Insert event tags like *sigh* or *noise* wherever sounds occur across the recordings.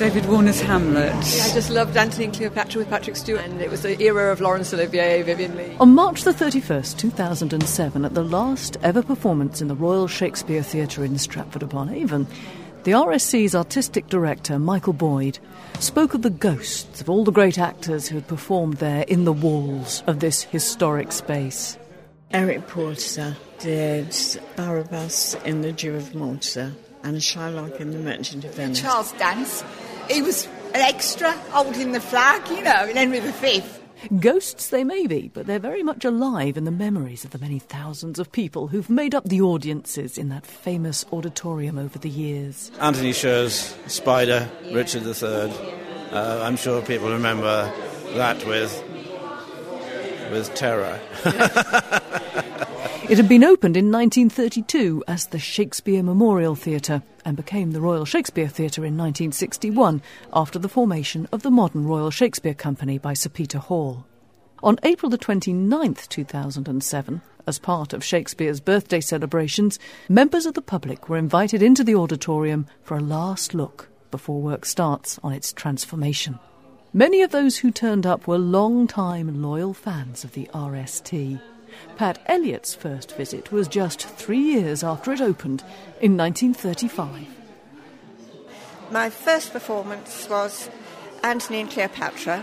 David Warner's Hamlet. I just loved Antony and Cleopatra with Patrick Stewart, and it was the era of Laurence Olivier, Vivien Leigh. On March the 31st, 2007, at the last ever performance in the Royal Shakespeare Theatre in Stratford upon Avon, the RSC's artistic director, Michael Boyd, spoke of the ghosts of all the great actors who had performed there in the walls of this historic space. Eric Porter did Barabbas in The Jew of Malta and Shylock in The Merchant of Venice. Charles Dance. He was an extra holding the flag, you know, in Henry V. Ghosts they may be, but they're very much alive in the memories of the many thousands of people who've made up the audiences in that famous auditorium over the years. Antony Sher's Spider, Richard III. Uh, I'm sure people remember that with with terror. *laughs* It had been opened in 1932 as the Shakespeare Memorial Theatre and became the Royal Shakespeare Theatre in 1961 after the formation of the modern Royal Shakespeare Company by Sir Peter Hall. On April the 29th, 2007, as part of Shakespeare's birthday celebrations, members of the public were invited into the auditorium for a last look before work starts on its transformation. Many of those who turned up were long-time loyal fans of the RST. Pat Elliott's first visit was just three years after it opened in 1935. My first performance was Antony and Cleopatra.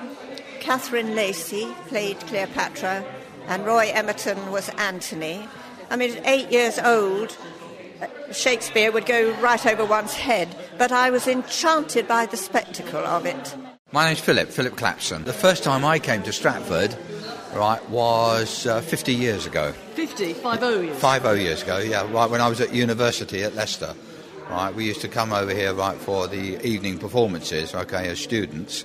Catherine Lacey played Cleopatra, and Roy Emerton was Antony. I mean, at eight years old, Shakespeare would go right over one's head, but I was enchanted by the spectacle of it. My name's Philip, Philip Clapson. The first time I came to Stratford, right, was uh, 50 years ago. 50, 50 years. 50 years ago, yeah, right when I was at university at Leicester. Right, we used to come over here, right, for the evening performances, okay, as students.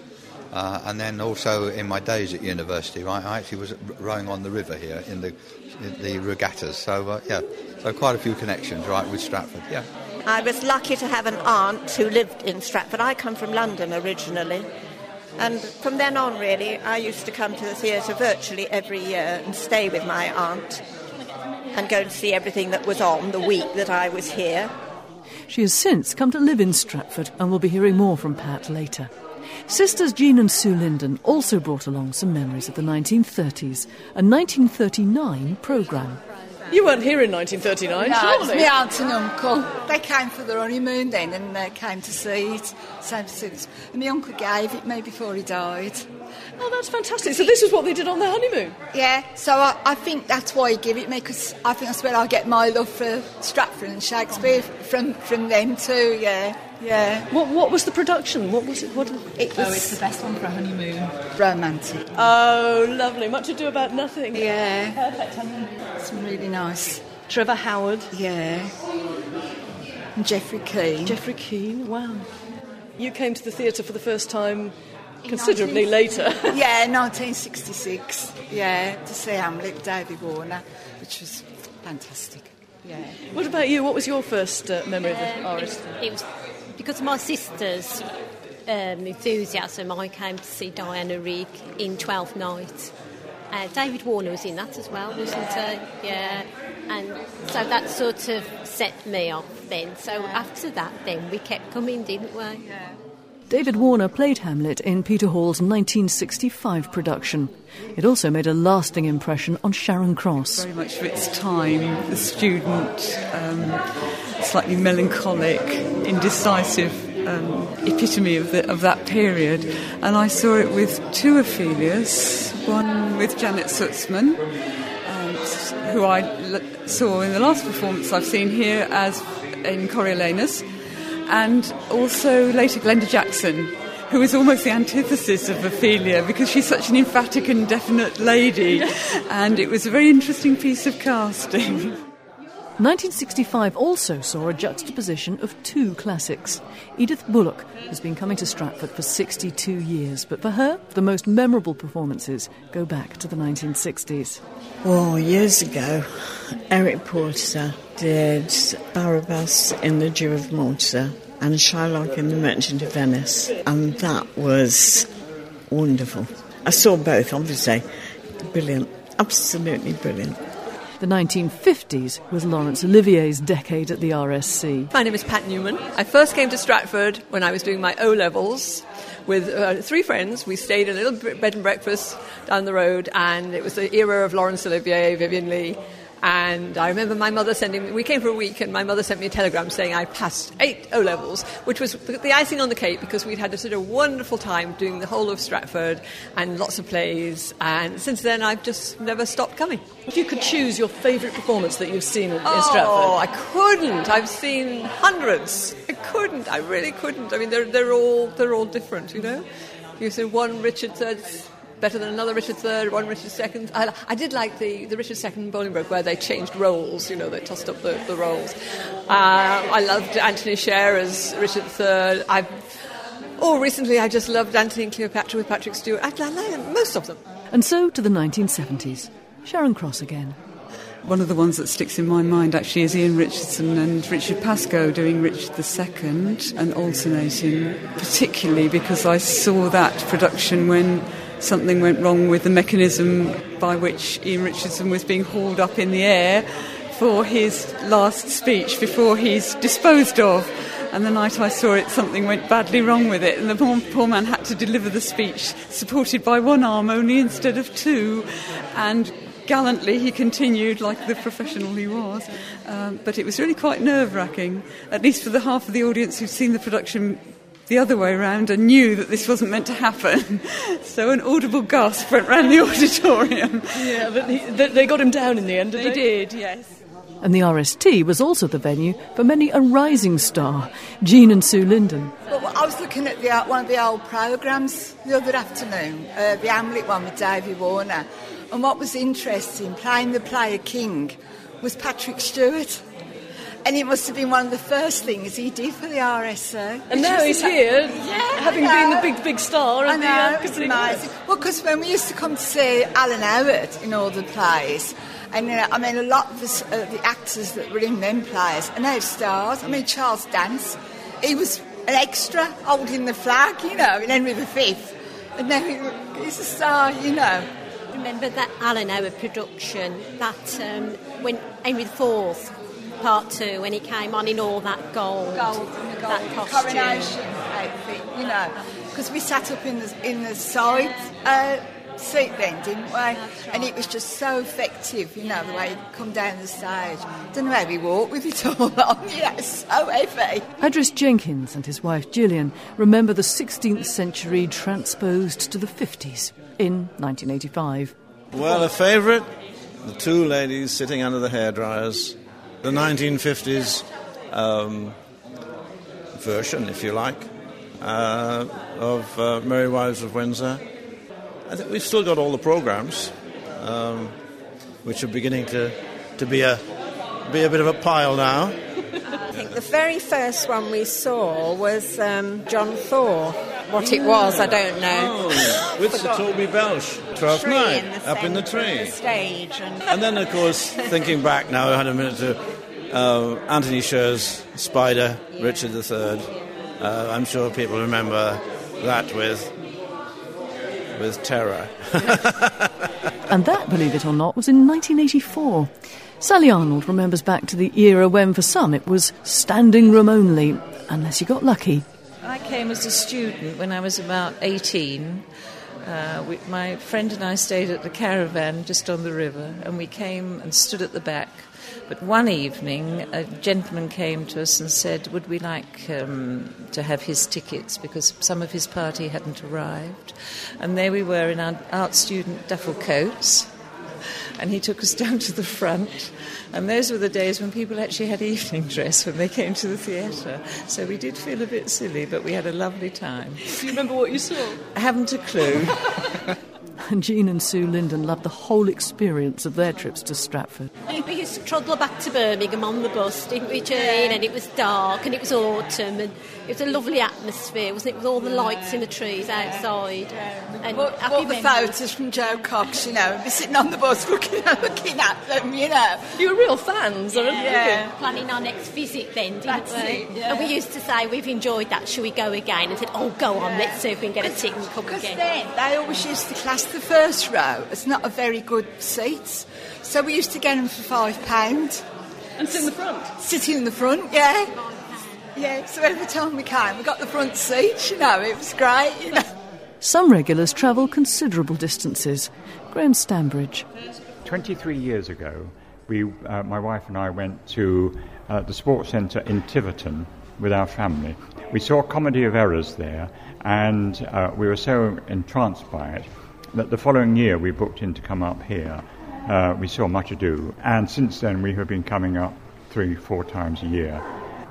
Uh, and then also in my days at university, right, I actually was rowing on the river here in the, in the regattas. So, uh, yeah, so quite a few connections, right, with Stratford, yeah. I was lucky to have an aunt who lived in Stratford. I come from London originally. And from then on, really, I used to come to the theatre virtually every year and stay with my aunt and go and see everything that was on the week that I was here. She has since come to live in Stratford and we'll be hearing more from Pat later. Sisters Jean and Sue Linden also brought along some memories of the 1930s, a 1939 programme. You weren't here in 1939, no, surely? it was my aunt and uncle. They came for their honeymoon then and they came to see it. Same as And my uncle gave it me before he died. Oh, that's fantastic. So this is what they did on their honeymoon? Yeah, so I, I think that's why he gave it me because I think that's where I get my love for Stratford and Shakespeare from, from them too, yeah. Yeah. What What was the production? What was it? What? It was oh, it's the best one for a honeymoon. Romantic. Oh, lovely. Much ado about nothing. Yeah. Perfect. honey. It's really nice. Trevor Howard. Yeah. And Geoffrey Keen. Geoffrey Keen. Wow. You came to the theatre for the first time considerably 19... later. *laughs* yeah, 1966. Yeah, to see Hamlet, David Warner, which was fantastic. Yeah. What about you? What was your first uh, memory um, of the RST? It, it was because of my sister's um, enthusiasm. I came to see Diana Rigg in Twelfth Night. Uh, David Warner was in that as well, wasn't he? Yeah. And so that sort of set me off then. So after that, then we kept coming, didn't we? Yeah. David Warner played Hamlet in Peter Hall's 1965 production. It also made a lasting impression on Sharon Cross. Very much for its time, the student, um, slightly melancholic, indecisive um, epitome of, the, of that period. And I saw it with two Ophelias, one with Janet Suzman, um, who I l- saw in the last performance I've seen here as in Coriolanus and also later Glenda Jackson, who is almost the antithesis of Ophelia because she's such an emphatic and definite lady, *laughs* and it was a very interesting piece of casting. 1965 also saw a juxtaposition of two classics. Edith Bullock has been coming to Stratford for 62 years, but for her, the most memorable performances go back to the 1960s. Oh, years ago, Eric Porter did Barabbas in The Jew of Malta and Shylock in The Merchant of Venice, and that was wonderful. I saw both, obviously. Brilliant. Absolutely brilliant. The 1950s was Laurence Olivier's decade at the RSC. My name is Pat Newman. I first came to Stratford when I was doing my O levels with uh, three friends. We stayed in a little bed and breakfast down the road, and it was the era of Laurence Olivier, Vivien Leigh. And I remember my mother sending me, we came for a week, and my mother sent me a telegram saying I passed eight O levels, which was the icing on the cake because we'd had a sort of wonderful time doing the whole of Stratford and lots of plays. And since then, I've just never stopped coming. If you could choose your favourite performance that you've seen in, in oh, Stratford. I couldn't. I've seen hundreds. I couldn't. I really couldn't. I mean, they're, they're, all, they're all different, you know? You see one Richard III's better than another Richard III, one Richard II. I, I did like the, the Richard II Bolingbroke where they changed roles, you know, they tossed up the, the roles. Uh, I loved Antony Sher as Richard III. I, oh, recently I just loved Antony and Cleopatra with Patrick Stewart. I, I like most of them. And so to the 1970s. Sharon Cross again. One of the ones that sticks in my mind actually is Ian Richardson and Richard Pasco doing Richard II and alternating, particularly because I saw that production when something went wrong with the mechanism by which Ian Richardson was being hauled up in the air for his last speech before he's disposed of. And the night I saw it, something went badly wrong with it, and the poor, poor man had to deliver the speech supported by one arm only instead of two. And gallantly he continued like the professional he was. Um, but it was really quite nerve wracking, at least for the half of the audience who'd seen the production the other way around and knew that this wasn't meant to happen. *laughs* so an audible gasp went round the *laughs* auditorium. Yeah, but he, they got him down in the end, did they? They did, yes. And the RST was also the venue for many a rising star, Jean and Sue Linden. Well, I was looking at the, one of the old programmes the other afternoon, uh, the Hamlet one with David Warner, and what was interesting, playing the player King, was Patrick Stewart. And it must have been one of the first things he did for the RSO. And now he's here, yeah, having been the big, big star. I know, the, it's amazing. Well, because when we used to come to see Alan Howard in all the plays, and you know, I mean, a lot of the, uh, the actors that were in them plays are now stars. I mean, Charles Dance, he was an extra holding the flag, you know, in Henry V. And now he, he's a star, you know. Remember that Alan Howard production, that um, when Henry IV part two when he came on in all that gold, gold, and the gold that costume. coronation outfit, you know, because we sat up in the in the side uh, seat then, didn't we? Right. And it was just so effective, you know, the way he'd come down the stage. Don't know how we walked with it *laughs* all on. Yeah, it's so heavy. Idris Jenkins and his wife Gillian remember the 16th century transposed to the 50s in 1985. Well, a favourite? The two ladies sitting under the hairdryers the 1950s um, version, if you like, uh, of uh, Merry Wives of Windsor. I think we've still got all the programs, um, which are beginning to, to be a be a bit of a pile now. I think the very first one we saw was um, John Thor. What it was, I don't know. Oh, with Sir Toby Belch, Twelfth Night, in up in the tree. the stage, and And then, of course, thinking back now, I had a minute to uh, Antony Sher's Spider, Richard III. Uh, I'm sure people remember that with with terror. *laughs* And that, believe it or not, was in 1984. Sally Arnold remembers back to the era when, for some, it was standing room only, unless you got lucky. I came as a student when I was about 18. Uh, we, my friend and I stayed at the caravan just on the river, and we came and stood at the back. But one evening, a gentleman came to us and said, Would we like um, to have his tickets because some of his party hadn't arrived? And there we were in our art student duffel coats, and he took us *laughs* down to the front. And those were the days when people actually had evening dress when they came to the theatre. So we did feel a bit silly, but we had a lovely time. Do you remember what you saw? I haven't a clue. *laughs* And Jean and Sue Linden loved the whole experience of their trips to Stratford. We used to trundle back to Birmingham on the bus, didn't we, Jean? And it was dark and it was autumn and it was a lovely atmosphere, wasn't it, with all the lights in the trees outside. And But, happy the memories. photos from Joe Cocks, you know, and be sitting on the bus *laughs* looking, looking at them, you know. You were real fans, aren't you? Yeah. Planning our next visit then, didn't That's we? it, yeah. And we used to say, we've enjoyed that, shall we go again? And said, oh, go on, let's see if we can get a ticket and come Because again. then they always used to class the first row, it's not a very good seat. So we used to get them for five pounds. And sit in the front? Sitting in the front, yeah. Yeah, so every time we came, we got the front seat, you know, it was great, you know. Some regulars travel considerable distances. Graham Stambridge. 23 years ago, we, uh, my wife and I went to uh, the sports centre in Tiverton with our family. We saw a comedy of errors there, and uh, we were so entranced by it that the following year we booked in to come up here. Uh, we saw Much Ado, and since then we have been coming up three, four times a year.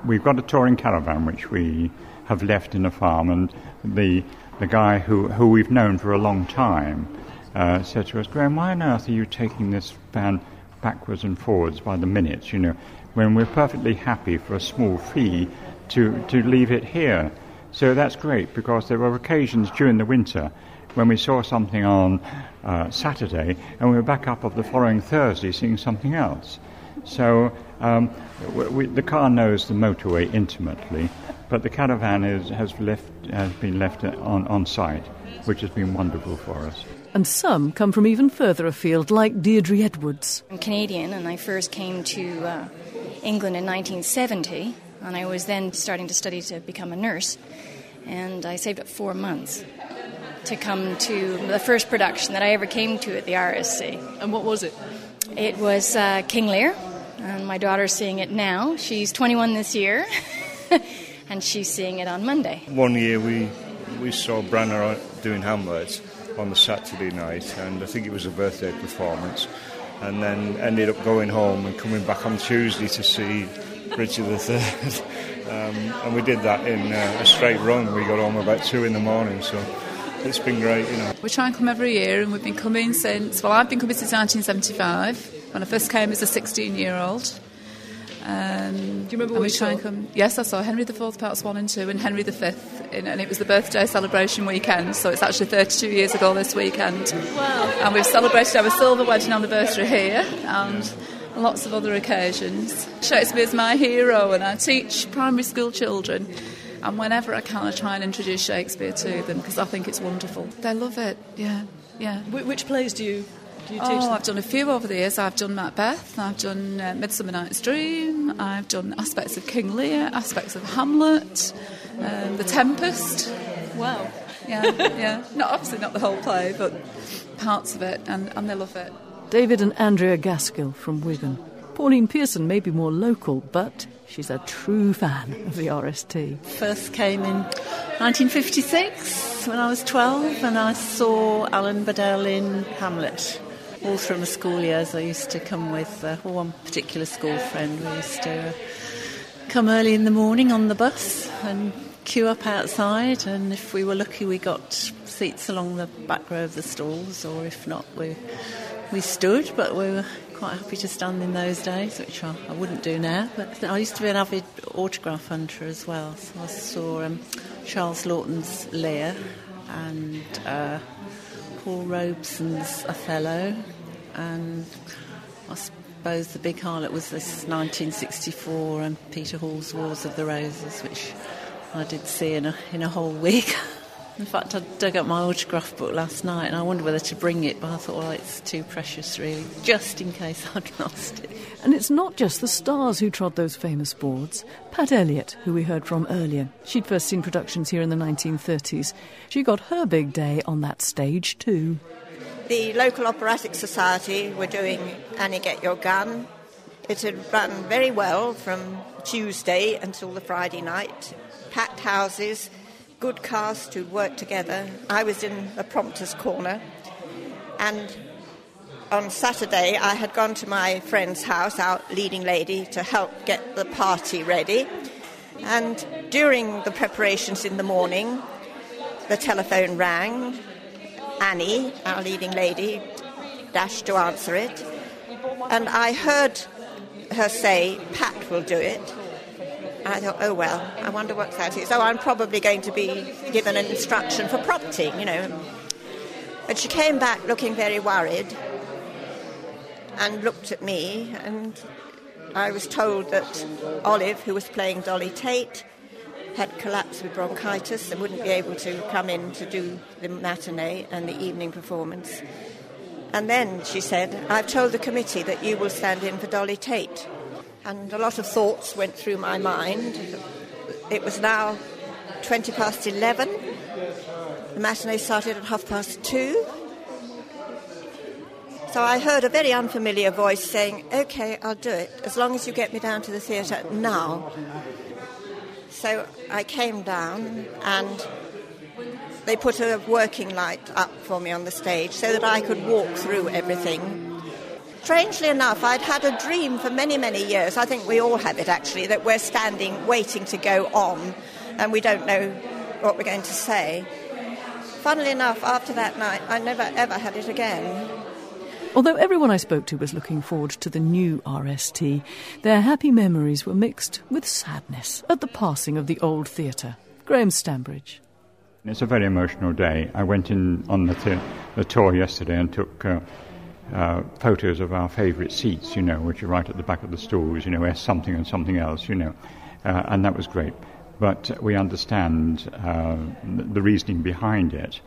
We've got a touring caravan which we have left in a farm, and the the guy who, who we've known for a long time uh, said to us, Graham, why on earth are you taking this van backwards and forwards by the minutes, you know, when we're perfectly happy for a small fee to, to leave it here? So that's great because there were occasions during the winter when we saw something on uh, Saturday and we were back up of the following Thursday seeing something else. So um, we, the car knows the motorway intimately, but the caravan is, has, left, has been left on, on site, which has been wonderful for us. And some come from even further afield, like Deirdre Edwards. I'm Canadian, and I first came to uh, England in 1970, and I was then starting to study to become a nurse. And I saved up four months to come to the first production that I ever came to at the RSC. And what was it? It was uh, King Lear, and my daughter's seeing it now. She's 21 this year, *laughs* and she's seeing it on Monday. One year we we saw Branagh doing Hamlet on the Saturday night, and I think it was a birthday performance. And then ended up going home and coming back on Tuesday to see Richard *laughs* III. um, and we did that in uh, a straight run. We got home about two in the morning, so it's been great, you know. We try and come every year, and we've been coming since, well, I've been coming since 1975, when I first came as a 16 year old. Um, Do you remember what we try and come? Yes, I saw Henry IV parts one and two, and Henry V, in, and it was the birthday celebration weekend. So it's actually 32 years ago this weekend. Wow! And we've celebrated our silver wedding anniversary here, and lots of other occasions. Shakespeare's my hero, and I teach primary school children. And whenever I can, I try and introduce Shakespeare to them because I think it's wonderful. They love it. Yeah, yeah. which plays do you oh, I've done a few over the years. I've done Macbeth, I've done uh, Midsummer Night's Dream, I've done aspects of King Lear, aspects of Hamlet, um, The Tempest. Wow. Yeah, yeah. Not obviously not the whole play, but parts of it, and, and they love it. David and Andrea Gaskill from Wigan. Pauline Pearson may be more local, but she's a true fan of the RST. First came in 1956 when I was 12 and I saw Alan Badel in Hamlet all through my school years, I used to come with uh, one particular school friend. We used to uh, come early in the morning on the bus and queue up outside, and if we were lucky, we got seats along the back row of the stalls, or if not, we we stood. But we were quite happy to stand in those days, which I, I wouldn't do now. But I used to be an avid autograph hunter as well, so I saw um, Charles Laughton's Lear and. Uh, Paul Robeson's Othello, and I suppose the big highlight was this 1964 and Peter Hall's Wars of the Roses, which I did see in a, in a whole week. *laughs* In fact, I dug up my autograph book last night and I wondered whether to bring it, but I thought, well, it's too precious, really, just in case *laughs* I'd lost it. And it's not just the stars who trod those famous boards. Pat Elliott, who we heard from earlier, she'd first seen productions here in the 1930s. She got her big day on that stage, too. The local operatic society were doing Annie Get Your Gun. It had run very well from Tuesday until the Friday night. Packed houses good cast who worked together. I was in the prompter's corner, and on Saturday I had gone to my friend's house, our leading lady, to help get the party ready. And during the preparations in the morning, the telephone rang. Annie, our leading lady, dashed to answer it. And I heard her say, Pat will do it. I thought, oh well, I wonder what that is. Oh, I'm probably going to be given an instruction for prompting, you know. But she came back looking very worried and looked at me, and I was told that Olive, who was playing Dolly Tate, had collapsed with bronchitis and wouldn't be able to come in to do the matinee and the evening performance. And then she said, I've told the committee that you will stand in for Dolly Tate. And a lot of thoughts went through my mind. It was now 20 past 11. The matinee started at half past two. So I heard a very unfamiliar voice saying, OK, I'll do it, as long as you get me down to the theatre now. So I came down and they put a working light up for me on the stage so that I could walk through everything. Strangely enough, I'd had a dream for many, many years. I think we all have it actually, that we're standing waiting to go on and we don't know what we're going to say. Funnily enough, after that night, I never ever had it again. Although everyone I spoke to was looking forward to the new RST, their happy memories were mixed with sadness at the passing of the old theatre. Graham Stambridge. It's a very emotional day. I went in on the, th- the tour yesterday and took uh, uh, photos of our favourite seats, you know, which are right at the back of the stalls, you know, S something and something else, you know, uh, and that was great. But we understand uh, the reasoning behind it,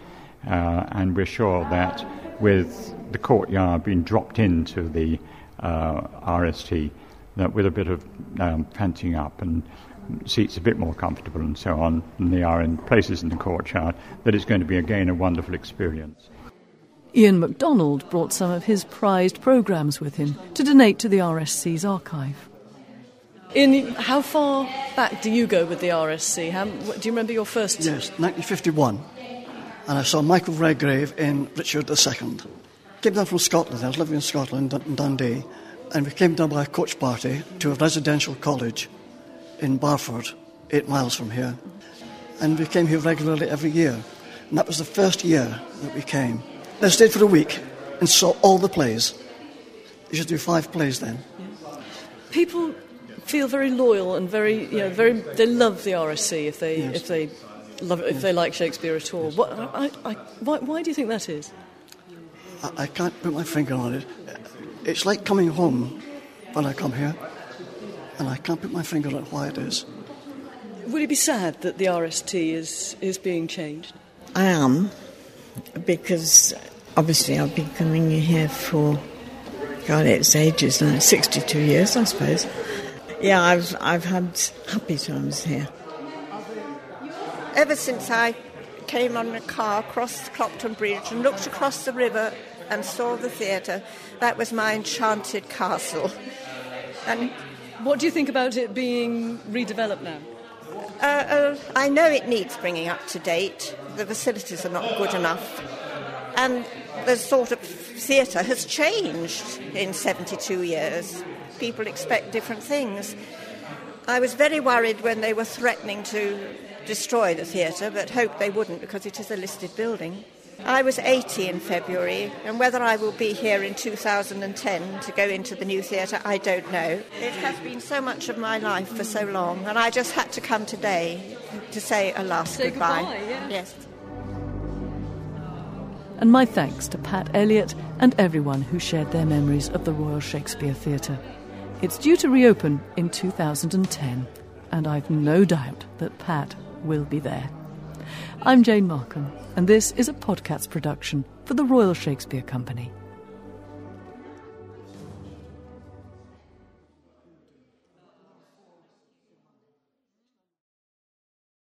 uh, and we're sure that with the courtyard being dropped into the uh, RST, that with a bit of um, fencing up and seats a bit more comfortable and so on than they are in places in the courtyard, that it's going to be again a wonderful experience. Ian MacDonald brought some of his prized programmes with him to donate to the RSC's archive. In how far back do you go with the RSC? How, do you remember your first? Yes, 1951 and I saw Michael Redgrave in Richard II. Came down from Scotland, I was living in Scotland, in Dundee, and we came down by a coach party to a residential college in Barford, eight miles from here. And we came here regularly every year. And that was the first year that we came. I stayed for a week and saw all the plays. You should do five plays then. People feel very loyal and very, you know, very. They love the RSC if they yes. if they love it if they like Shakespeare at all. What, I, I, why, why, do you think that is? I, I, can't put my finger on it. It's like coming home when I come here, and I can't put my finger on why it is. Would you be sad that the RST is, is being changed? I am, because obviously I've been coming here for, God, it's ages now, 62 years, I suppose. Yeah, I've, I've had happy times here ever since I came on a car, crossed Clopton Bridge, and looked across the river and saw the theatre, that was my enchanted castle. And what do you think about it being redeveloped now? Uh, uh, I know it needs bringing up to date. The facilities are not good enough. And the sort of theatre has changed in 72 years. People expect different things. I was very worried when they were threatening to destroy the theatre, but hoped they wouldn't because it is a listed building. I was 80 in February, and whether I will be here in 2010 to go into the new theatre, I don't know. It has been so much of my life for so long, and I just had to come today to say a last say goodbye. goodbye yeah. Yes. And my thanks to Pat Elliott and everyone who shared their memories of the Royal Shakespeare Theatre. It's due to reopen in 2010, and I've no doubt that Pat will be there. I'm Jane Markham, and this is a podcast production for the Royal Shakespeare Company.